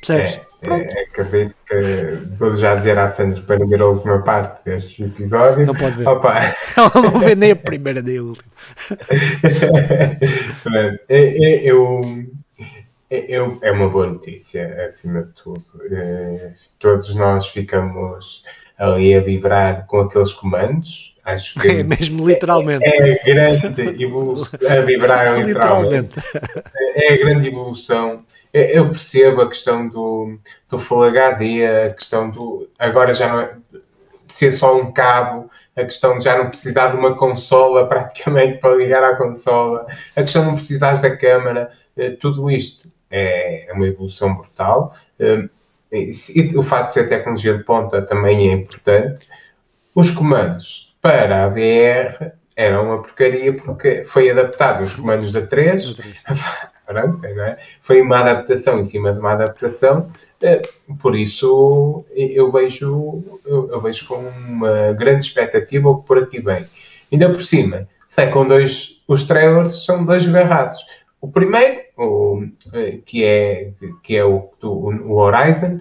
percebes? É. É, acredito que vou já dizer à Sandra para ver a última parte deste episódio. Não pode ver. Opa. *laughs* Ela não vê nem a primeira nem a última. *laughs* é, eu, eu, é uma boa notícia, acima de tudo. É, todos nós ficamos ali a vibrar com aqueles comandos. Acho *laughs* que é mesmo literalmente. É, é a grande evolução a vibrar *laughs* literalmente. É a grande evolução eu percebo a questão do, do Full HD, a questão do. Agora já não é. Ser só um cabo, a questão de já não precisar de uma consola *laughs* praticamente para ligar à consola, a questão de não precisares da câmara, eh, tudo isto é, é uma evolução brutal. Eh, e o facto de ser tecnologia de ponta também é importante. Os comandos para a VR eram uma porcaria porque foi adaptado os comandos da 3. *laughs* Pronto, é? Foi uma adaptação em cima de uma adaptação, eh, por isso eu vejo, eu, eu vejo com uma grande expectativa o que por aqui vem. Ainda por cima, sai com dois, os trailers são dois garraços. O primeiro, o, eh, que é, que é o, o Horizon,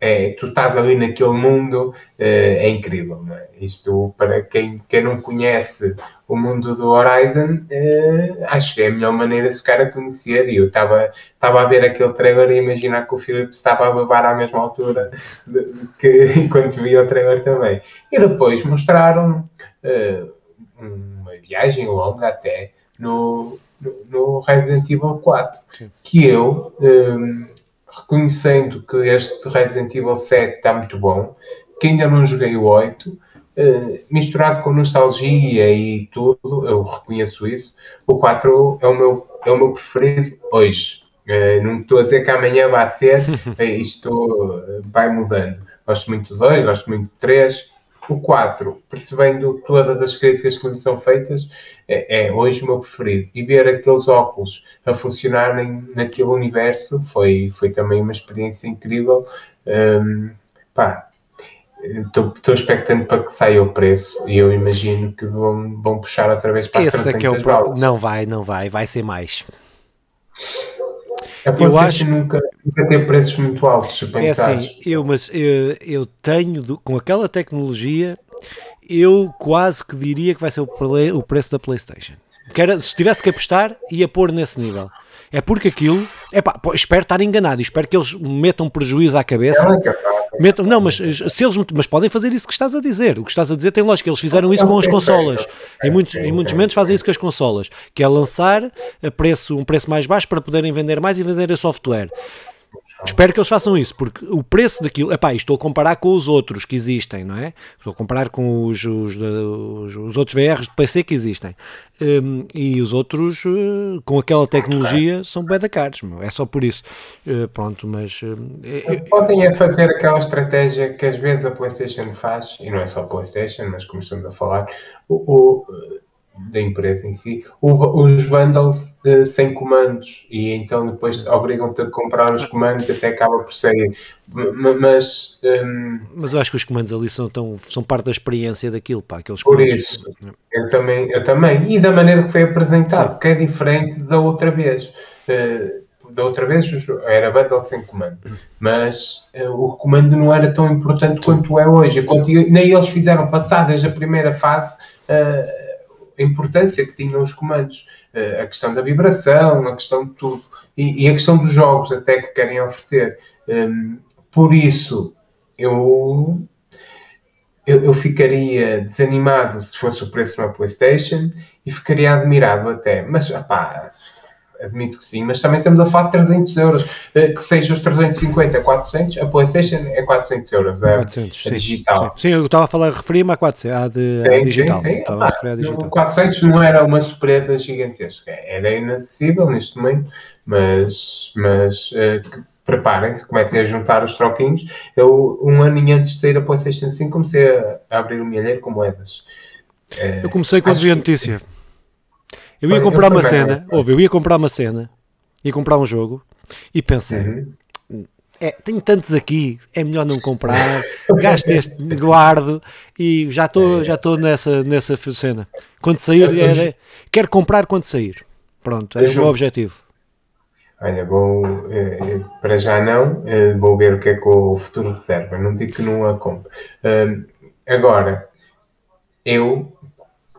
é, tu estás ali naquele mundo, é, é incrível. Não é? Isto, para quem, quem não conhece o mundo do Horizon, é, acho que é a melhor maneira de ficar a conhecer. E eu estava a ver aquele trailer e imaginar que o Filipe estava a babar à mesma altura de, de, que, *laughs* enquanto via o trailer também. E depois mostraram uh, uma viagem longa até no, no, no Resident Evil 4, Sim. que eu. Um, reconhecendo que este Resident Evil 7 está muito bom, que ainda não joguei o 8, eh, misturado com nostalgia e tudo, eu reconheço isso. O 4 é o meu, é o meu preferido hoje. Uh, não estou a dizer que amanhã vai ser, uh, *laughs* isto vai mudando. Gosto muito do 2, gosto muito do 3, o 4, percebendo todas as críticas que lhe são feitas, é, é, hoje o meu preferido. E ver aqueles óculos a funcionarem naquele universo foi, foi também uma experiência incrível. Um, pá, Estou expectante para que saia o preço e eu imagino que vão, vão puxar outra vez para Esse as 300 é que é o... Não vai, não vai, vai ser mais. A eu acho nunca, nunca teve preços muito altos, se pensares. É assim, eu, mas eu, eu tenho, com aquela tecnologia, eu quase que diria que vai ser o, o preço da PlayStation. Que era, se tivesse que apostar, ia pôr nesse nível. É porque aquilo, é pá, espero estar enganado, espero que eles metam prejuízo à cabeça. É metam, não, mas se eles mas podem fazer isso que estás a dizer. O que estás a dizer tem lógica, eles fizeram isso com as consolas. Em muitos, em muitos momentos fazem isso com as consolas, que é lançar a preço, um preço mais baixo para poderem vender mais e vender a software. Espero que eles façam isso, porque o preço daquilo, epá, estou a comparar com os outros que existem, não é? Estou a comparar com os, os, os, os outros VRs de PC que existem. Um, e os outros, uh, com aquela tecnologia, são bem da caros, meu. é só por isso. Uh, pronto, mas. Uh, Podem é fazer aquela estratégia que às vezes a PlayStation faz, e não é só a PlayStation, mas como estamos a falar, o, o da empresa em si, o, os bundles uh, sem comandos e então depois obrigam-te a comprar os comandos e até acaba por sair. Mas, um, mas eu acho que os comandos ali são, tão, são parte da experiência daquilo, pá, aqueles Por comandos. isso, eu também, eu também, e da maneira que foi apresentado, Sim. que é diferente da outra vez. Uh, da outra vez era bundle sem comando, mas uh, o comando não era tão importante quanto é hoje. Quanto, nem eles fizeram passar desde a primeira fase uh, a importância que tinham os comandos, eh, a questão da vibração, a questão de tudo, e, a questão dos jogos até que querem oferecer. Um, por isso, eu, eu, ficaria desanimado se fosse o preço de uma PlayStation e ficaria admirado até. Mas, opá, admito que sim, mas também estamos a falar de 300 euros. Eh, que seja os 350, 400, a PlayStation é 400 euros, é 400, a digital. Sim, sim, eu estava a falar, referir-me a 400, a, de, sim, a digital. Sim, sim. Estava ah, a referir digital. 400 não era uma surpresa gigantesca, era inacessível neste momento, mas, mas uh, preparem-se, comecem a juntar os troquinhos. Eu, um aninho antes de sair a PlayStation 5, comecei a, abrir o milheiro com moedas. Eu comecei quando vi a notícia. Que, eu ia comprar eu uma cena, ouve, eu ia comprar uma cena, ia comprar um jogo e pensei, uhum. é, tenho tantos aqui, é melhor não comprar, gasto este, guardo e já estou já estou nessa, nessa cena. Quando sair, é, quero comprar quando sair. Pronto, é o meu objetivo. Olha, vou, eh, para já não, eh, vou ver o que é que o futuro reserva. Não digo que não a compre. Uh, agora, eu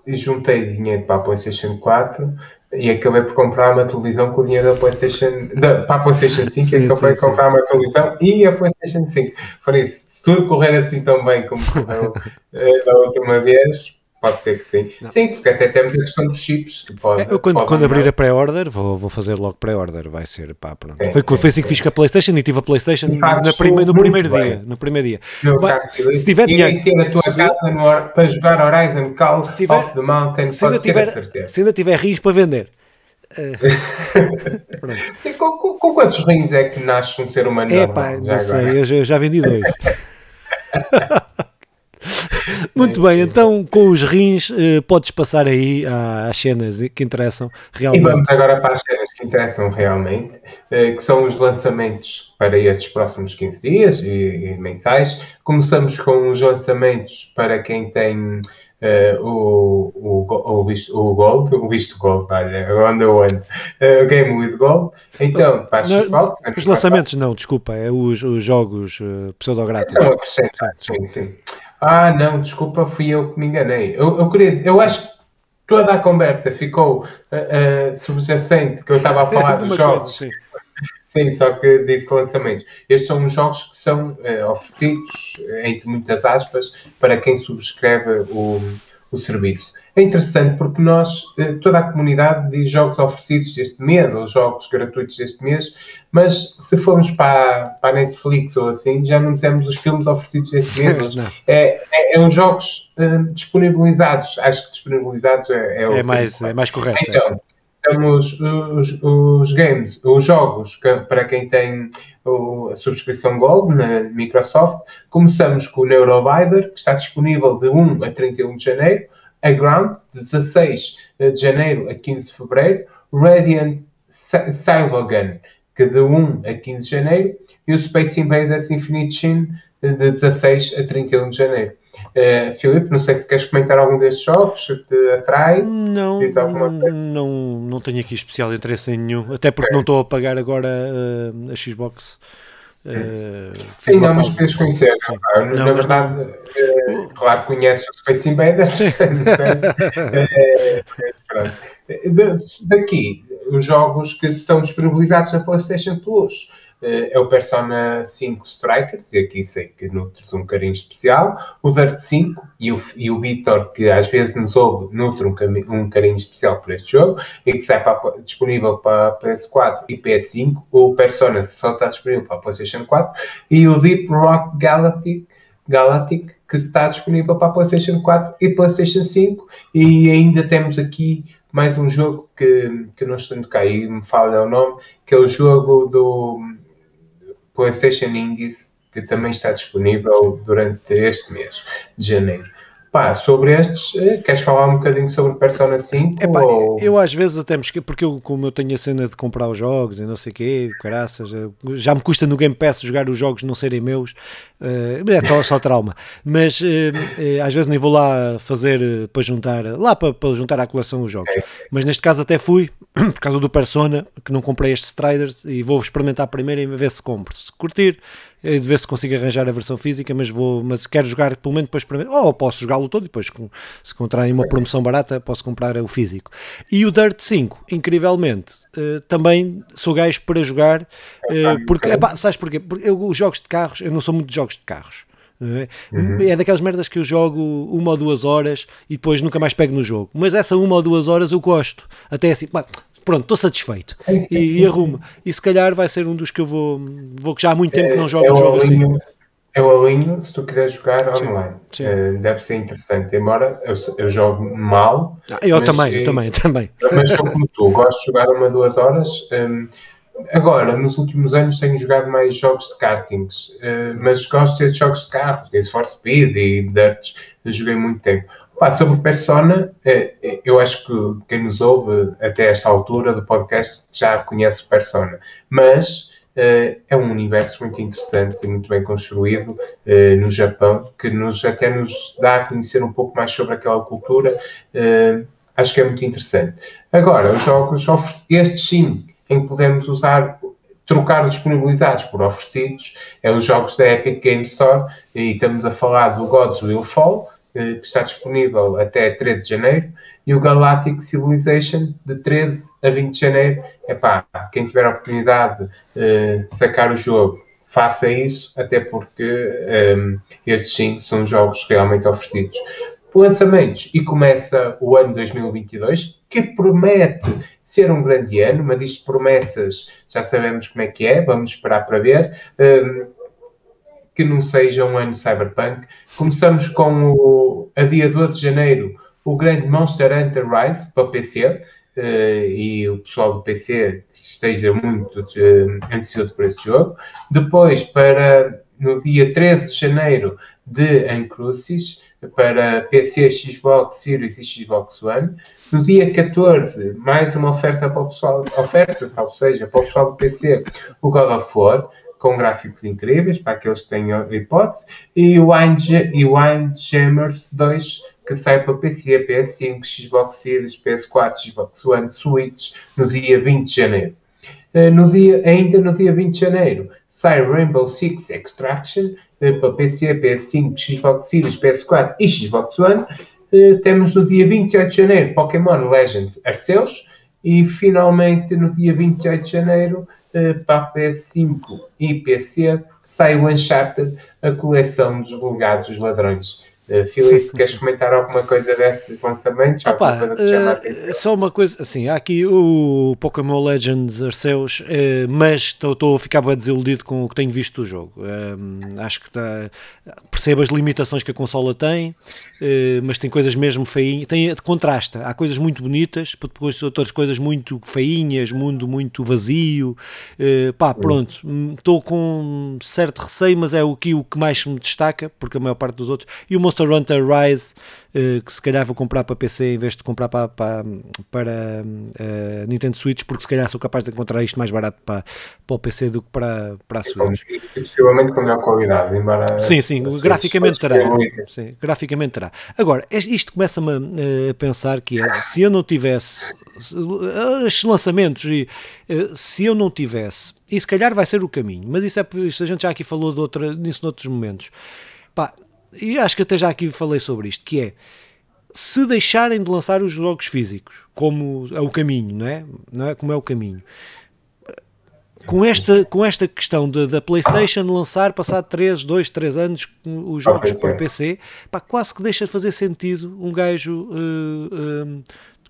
juntei dinheiro para a PlayStation 4 e acabei por comprar uma televisão com o dinheiro da PlayStation, da, para a PlayStation 5 sim, e acabei por comprar sim. uma televisão e a PlayStation 5. Por isso, se tudo correr assim tão bem como correu *laughs* eh, da última vez, Pode ser que sim. Não. Sim, porque até temos a questão dos chips. Que pode, eu quando, quando abrir a pré-order, vou, vou fazer logo pré-order. Vai ser pá, pronto. Sim, foi, sim, foi assim que fiz com a PlayStation e tive a PlayStation na prima, no primeiro bem. dia. No primeiro dia. Mas, se tiver dinheiro. Ter a tua se, casa no, para jogar Horizon Call se tiver, of the Mountain, se ainda tiver, Se ainda tiver rins para vender. *laughs* sim, com, com, com, quantos rins é que nasce um ser humano? É pá, não sei, eu eu já vendi dois. *laughs* *laughs* Muito bem, então com os rins eh, podes passar aí às cenas que interessam realmente. E vamos agora para as cenas que interessam realmente, eh, que são os lançamentos para estes próximos 15 dias e, e mensais. Começamos com os lançamentos para quem tem Uh, o, o, o, visto, o Gold, o visto Gold, olha, onde eu ando, uh, o Game with Gold. Então, para as Xbox. Os lançamentos, não, desculpa, é os, os jogos uh, pseudo-grátis. São acrescentados, sim, sim. Ah, não, desculpa, fui eu que me enganei. Eu, eu, queria, eu acho que toda a conversa ficou uh, subjacente, que eu estava a *laughs* falar dos jogos. Coisa, sim. *laughs* sim. só que disse lançamentos. Estes são os jogos que são uh, oferecidos, entre muitas aspas, para quem subscreve o, o serviço. É interessante porque nós, eh, toda a comunidade diz jogos oferecidos este mês ou jogos gratuitos este mês, mas se formos para, para a Netflix ou assim, já não dizemos os filmes oferecidos este mês. é, é, é os jogos uh, disponibilizados. Acho que disponibilizados é, é, é mais, é mais correto. É. Então, temos os, os games, os jogos, que, para quem tem o, a subscrição Gold na Microsoft. Começamos com o Neurobider, que está disponível de 1 a 31 de janeiro. A Ground, de 16 de janeiro a 15 de fevereiro. Radiant Cybergun, que de 1 a 15 de janeiro. E o Space Invaders Infinite Shin, de 16 a 31 de janeiro. Uh, Filipe, não sei se queres comentar algum destes jogos, se te atrai, não, se não, não tenho aqui especial interesse em nenhum, até porque não estou a pagar agora uh, a Xbox. Uh, Sim, não, mas podes conhecer. Não, não, na verdade, não... claro, conheces o Space Invaders. *laughs* Daqui, os jogos que estão disponibilizados na PlayStation Plus é o Persona 5 Strikers, e aqui sei que nutres um carinho especial, o Dirt 5 e o, e o Vitor, que às vezes nos ouve, nutre um, um carinho especial por este jogo, e que sai para, disponível para PS4 e PS5, o Persona só está disponível para a PlayStation 4, e o Deep Rock Galactic, Galactic que está disponível para a PlayStation 4 e PlayStation 5, e ainda temos aqui mais um jogo que, que não estou cá e me fala o nome, que é o jogo do PlayStation Indies, que também está disponível durante este mês de janeiro. Pá, sobre estes, eh, queres falar um bocadinho sobre Persona 5? Epá, ou... Eu às vezes até me esqueço, porque eu, como eu tenho a cena de comprar os jogos e não sei o quê, caraças, já me custa no Game Pass jogar os jogos não serem meus, uh, é só, só trauma. Mas uh, uh, às vezes nem vou lá fazer para juntar, lá para, para juntar à coleção os jogos. É. Mas neste caso até fui, *clears throat* por causa do Persona, que não comprei estes Striders e vou experimentar primeiro e ver se compro. Se curtir, de ver se consigo arranjar a versão física, mas vou, mas quero jogar pelo menos depois primeiro, ou posso jogá-lo todo e depois se encontrarem uma promoção barata posso comprar o físico. E o Dirt 5, incrivelmente, uh, também sou gajo para jogar, uh, porque, epá, sabes porquê? Porque eu, os jogos de carros, eu não sou muito de jogos de carros. É? Uhum. é daquelas merdas que eu jogo uma ou duas horas e depois nunca mais pego no jogo. Mas essa uma ou duas horas eu gosto. Até assim, pronto, estou satisfeito é sim, e, e arrumo. E se calhar vai ser um dos que eu vou, vou que já há muito tempo que não jogo é, um jogo alinho, assim. Eu alinho se tu quiseres jogar online. Uh, deve ser interessante, embora eu, eu jogo mal. Ah, eu também, eu também, também. Mas sou como tu, gosto de jogar uma, duas horas. Um, agora, nos últimos anos tenho jogado mais jogos de kartings, uh, mas gosto desses jogos de carros, Need for Speed e Dirt, joguei muito tempo. Pá, sobre Persona, eh, eh, eu acho que quem nos ouve até esta altura do podcast já conhece Persona, mas eh, é um universo muito interessante e muito bem construído no Japão, que nos, até nos dá a conhecer um pouco mais sobre aquela cultura. acho que é muito interessante. Agora, os jogos, estes sim, em que podemos usar trocar disponibilizados por oferecidos, é os jogos da Epic Game Store, e estamos a falar do Gods Will Fall, que está disponível até 13 de janeiro, e o Galactic Civilization de 13 a 20 de janeiro. Epá, quem tiver a oportunidade de sacar o jogo, faça isso, até porque um, estes sim são jogos realmente oferecidos. Lançamentos, e começa o ano 2022, que promete ser um grande ano, mas isto promessas já sabemos como é que é, vamos esperar para ver. Um, que não seja um ano cyberpunk. Começamos com o, a dia 12 de janeiro o grande Monster Hunter Rise para PC uh, e o pessoal do PC esteja muito uh, ansioso por este jogo. Depois, para no dia 13 de janeiro de Ancrucis, para PC, Xbox Series e Xbox One. No dia 14, mais uma oferta para o pessoal, oferta, ou seja, para o pessoal do PC, o God of War, com gráficos incríveis, para aqueles que têm hipótese, e o Windjammers 2, que sai para PC, PS5, Xbox Series, PS4, Xbox One, Switch, no dia 20 de janeiro. Eh, no dia, ainda no dia 20 de janeiro sai Rainbow Six Extraction eh, para PC, PS5, Xbox Series, PS4 e Xbox One. Eh, temos no dia 28 de janeiro Pokémon Legends Arceus e finalmente no dia 28 de janeiro para PS5 e PC sai o Uncharted, a coleção dos legados dos ladrões. Uh, Filipe, queres comentar alguma coisa destes lançamentos? Opa, uh, só uma coisa, assim, há aqui o Pokémon Legends Arceus, uh, mas estou a ficar bem desiludido com o que tenho visto do jogo. acho que tá, percebo as limitações que a consola tem, mas tem coisas mesmo feinhas, tem contrasta, há coisas muito bonitas, depois outras coisas muito feinhas, mundo muito vazio. pá, pronto, estou com certo receio, mas é o que, o que mais me destaca, porque a maior parte dos outros. E o Monster Monster Hunter Rise, uh, que se calhar vou comprar para PC em vez de comprar para, para, para uh, Nintendo Switch, porque se calhar sou capaz de encontrar isto mais barato para, para o PC do que para, para a Switch. E, possivelmente com melhor qualidade, embora. Sim, sim, graficamente terá. Sim, graficamente terá. Agora, isto começa-me a pensar que é, se eu não tivesse estes lançamentos e se eu não tivesse, e se calhar vai ser o caminho, mas isso é isso a gente já aqui falou de outra, nisso noutros momentos. Pá, e acho que até já aqui falei sobre isto, que é se deixarem de lançar os jogos físicos, como é o caminho, não é? Não é? Como é o caminho. Com esta, com esta questão da PlayStation lançar, passado 3, 2, 3 anos, os jogos para o PC, pá, quase que deixa de fazer sentido um gajo uh, uh,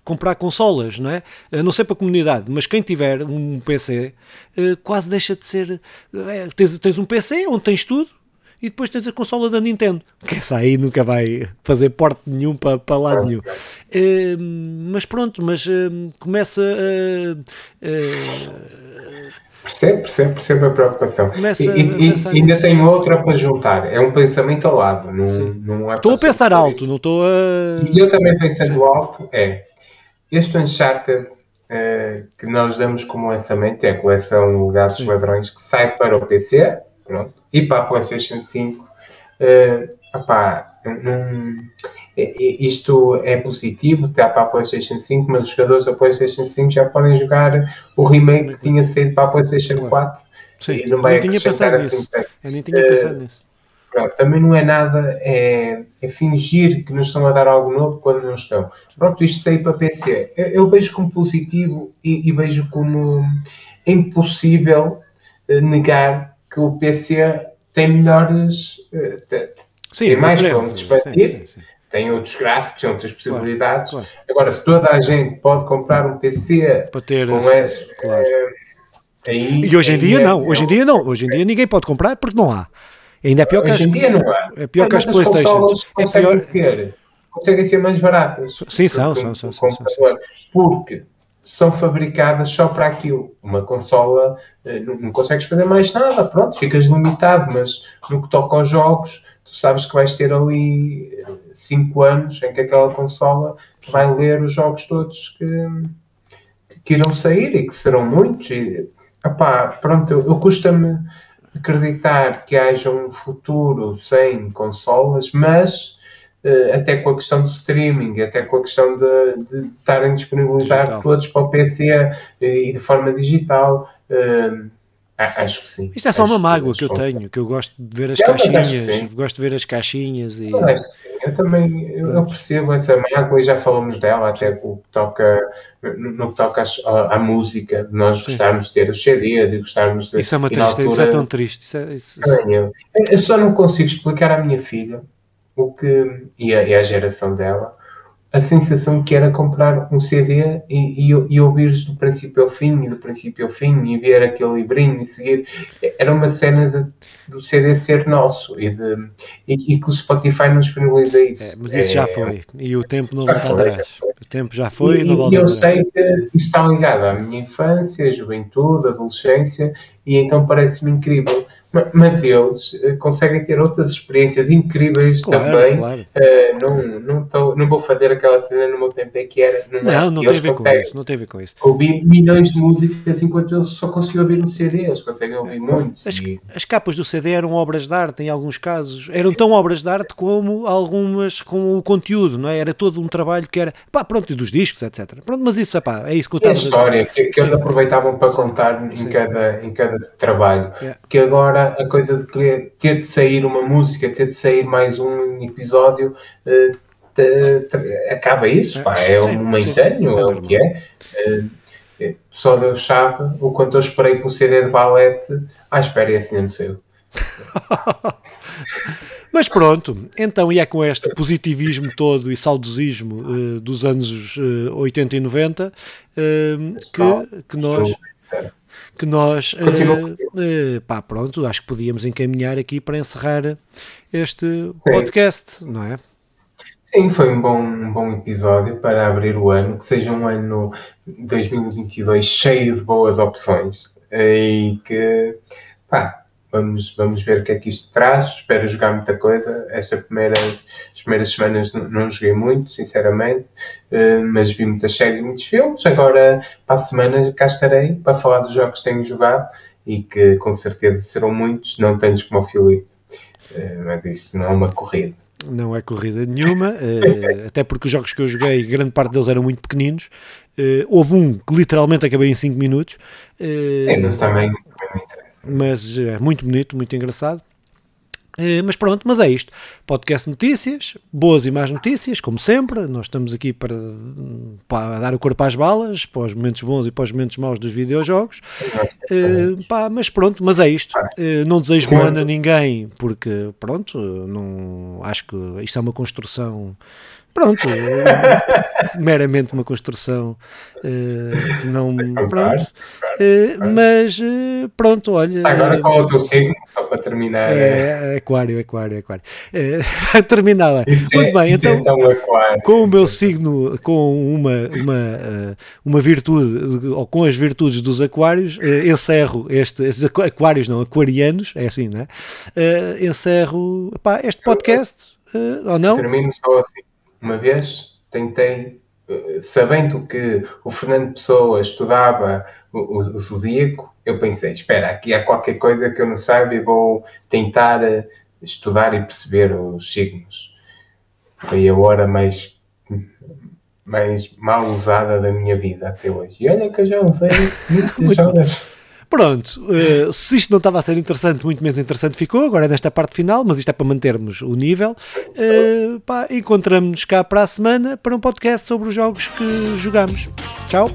comprar consolas, não é? Não sei para a comunidade, mas quem tiver um PC, quase deixa de ser. tens, tens um PC onde tens tudo, e depois tens a consola da Nintendo, que essa aí nunca vai fazer porte nenhum para, para lado nenhum. Uh, mas pronto, mas uh, começa a. Percebo, percebo, percebo a preocupação. Começa e, e, e ainda tenho outra para juntar. É um pensamento ao lado. Não, não é estou a pensar alto, não estou a. E eu também pensando alto é este Uncharted uh, que nós damos como lançamento é a coleção Gatos Ladrões que sai para o PC. Pronto e para a PlayStation 5, uh, opá, isto é positivo, está para a PlayStation 5, mas os jogadores da PlayStation 5 já podem jogar o remake que tinha sido para a PlayStation 4 Sim, e não vai tinha pensado assim. Nisso. Eu nem tinha uh, pensado nisso. Pronto, também não é nada, é, é, fingir que nos estão a dar algo novo quando não estão. Pronto, isto saiu para PC. Eu, eu vejo como positivo e, e vejo como impossível uh, negar que o PC tem melhores. Eh, sim, tem mais para onde expandir, tem outros gráficos, tem outras possibilidades. Claro, claro. Agora, se toda a gente pode comprar um PC para ter com acesso, claro. É, aí, e hoje em dia é, não, hoje em dia não, hoje em dia ninguém pode comprar porque não há. Ainda é pior que as. É pior que as Playstation. É pior ser, conseguem ser mais baratas. Sim, são, são, são, são, são, Porque são fabricadas só para aquilo. Uma consola, eh, não, consegues fazer mais nada, pronto, ficas limitado, mas no que toca aos jogos, tu sabes que vais ter ali 5 anos em que aquela consola vai ler os jogos todos que, que irão sair e que serão muitos. E, opá, pronto, eu, eu custa-me acreditar que haja um futuro sem consolas, mas eh, até com a questão do streaming, até com a questão de, de estarem disponibilizar digital. todos para o PC eh, e de forma digital. Uh, acho que sim. Isto é só uma mágoa que eu tenho, que eu gosto de ver as eu caixinhas, gosto de ver as caixinhas e... Eu acho que sim, eu também eu percebo essa mágoa e já falamos dela até no que toca, no que toca à, à música, nós sim. gostarmos de ter os CDs e gostarmos de... Isso é uma tristeza, isso é tão triste. Isso é, isso... Eu, eu só não consigo explicar à minha filha o que, e a, e a geração dela, a sensação que era comprar um CD e, e, e ouvir do princípio ao fim, e do princípio ao fim, e ver aquele livrinho e seguir. Era uma cena de, do CD ser nosso e, de, e, e que o Spotify não disponibiliza isso. É, mas isso é, já foi, e o tempo não volta atrás. O tempo já foi e, não volta atrás. E eu sei que isso está ligado à minha infância, juventude, adolescência, e então parece-me incrível mas eles uh, conseguem ter outras experiências incríveis claro, também. Claro. Uh, não, não, tô, não vou fazer aquela cena no meu tempo que era. Não, não, não tem a ver com isso. Não tem a ver com isso. Ouvir milhões de músicas enquanto eles só conseguiam ouvir um CD. Eles conseguem ouvir muitos. As, e... as capas do CD eram obras de arte em alguns casos. Eram tão obras de arte como algumas com o conteúdo, não é? Era todo um trabalho que era, pá, pronto, e dos discos, etc. Pronto, mas isso, pá, é isso que eu estava a história que, que eles aproveitavam para contar em cada, em cada trabalho. Yeah. Que agora a coisa de querer ter de sair uma música, ter de sair mais um episódio, uh, te, te, acaba isso, pá, é um momentâneo, é o que é. Uh, só Deus sabe o quanto eu esperei por CD de balete à espera e assim não sei. *laughs* Mas pronto, então e é com este positivismo todo e saudosismo uh, dos anos uh, 80 e 90 uh, que, que nós que nós uh, pá, pronto, acho que podíamos encaminhar aqui para encerrar este Sim. podcast, não é? Sim, foi um bom, um bom episódio para abrir o ano, que seja um ano 2022 cheio de boas opções e que pá, Vamos, vamos ver o que é que isto traz. Espero jogar muita coisa. Esta primeira, as primeiras semanas não, não joguei muito, sinceramente, uh, mas vi muitas séries e muitos filmes. Agora, para a semana, cá estarei para falar dos jogos que tenho jogado e que com certeza serão muitos, não tantos como o Filipe. Uh, mas isso não é uma corrida. Não é corrida nenhuma, uh, *laughs* até porque os jogos que eu joguei, grande parte deles eram muito pequeninos. houve um que literalmente acabei em 5 minutos. Sim, mas também, também mas é muito bonito, muito engraçado. Uh, mas pronto, mas é isto. Podcast notícias, boas e más notícias, como sempre. Nós estamos aqui para, para dar o corpo às balas, para os momentos bons e para os momentos maus dos videojogos. Uh, pá, mas pronto, mas é isto. Uh, não desejo bom ano a ninguém, porque pronto, não, acho que isto é uma construção pronto, meramente uma construção uh, não pronto, uh, mas uh, pronto, olha. Agora qual é o teu signo? Só para terminar. É, aquário, aquário, aquário. *laughs* Uh, terminava. Isso Muito é, bem, então, então é com o meu signo, com uma, uma, uma virtude, ou com as virtudes dos aquários, encerro este, estes aquários, não, aquarianos, é assim, não é? encerro pá, este podcast, ou não? Termino só assim uma vez tentei, eh, sabendo que o Fernando Pessoa estudava o, o, Zodíaco, eu pensei, espera, aqui há qualquer coisa que eu não saiba e vou tentar eh, estudar e perceber os signos. Foi a hora mais, mais mal usada da minha vida até hoje. E olha que eu já usei muitas horas. Pronto, uh, se isto não estava a ser interessante, muito menos interessante ficou, agora é nesta parte final, mas isto é para mantermos o nível. Uh, encontramos-nos cá para a semana para um podcast sobre os jogos que jogamos. Tchau.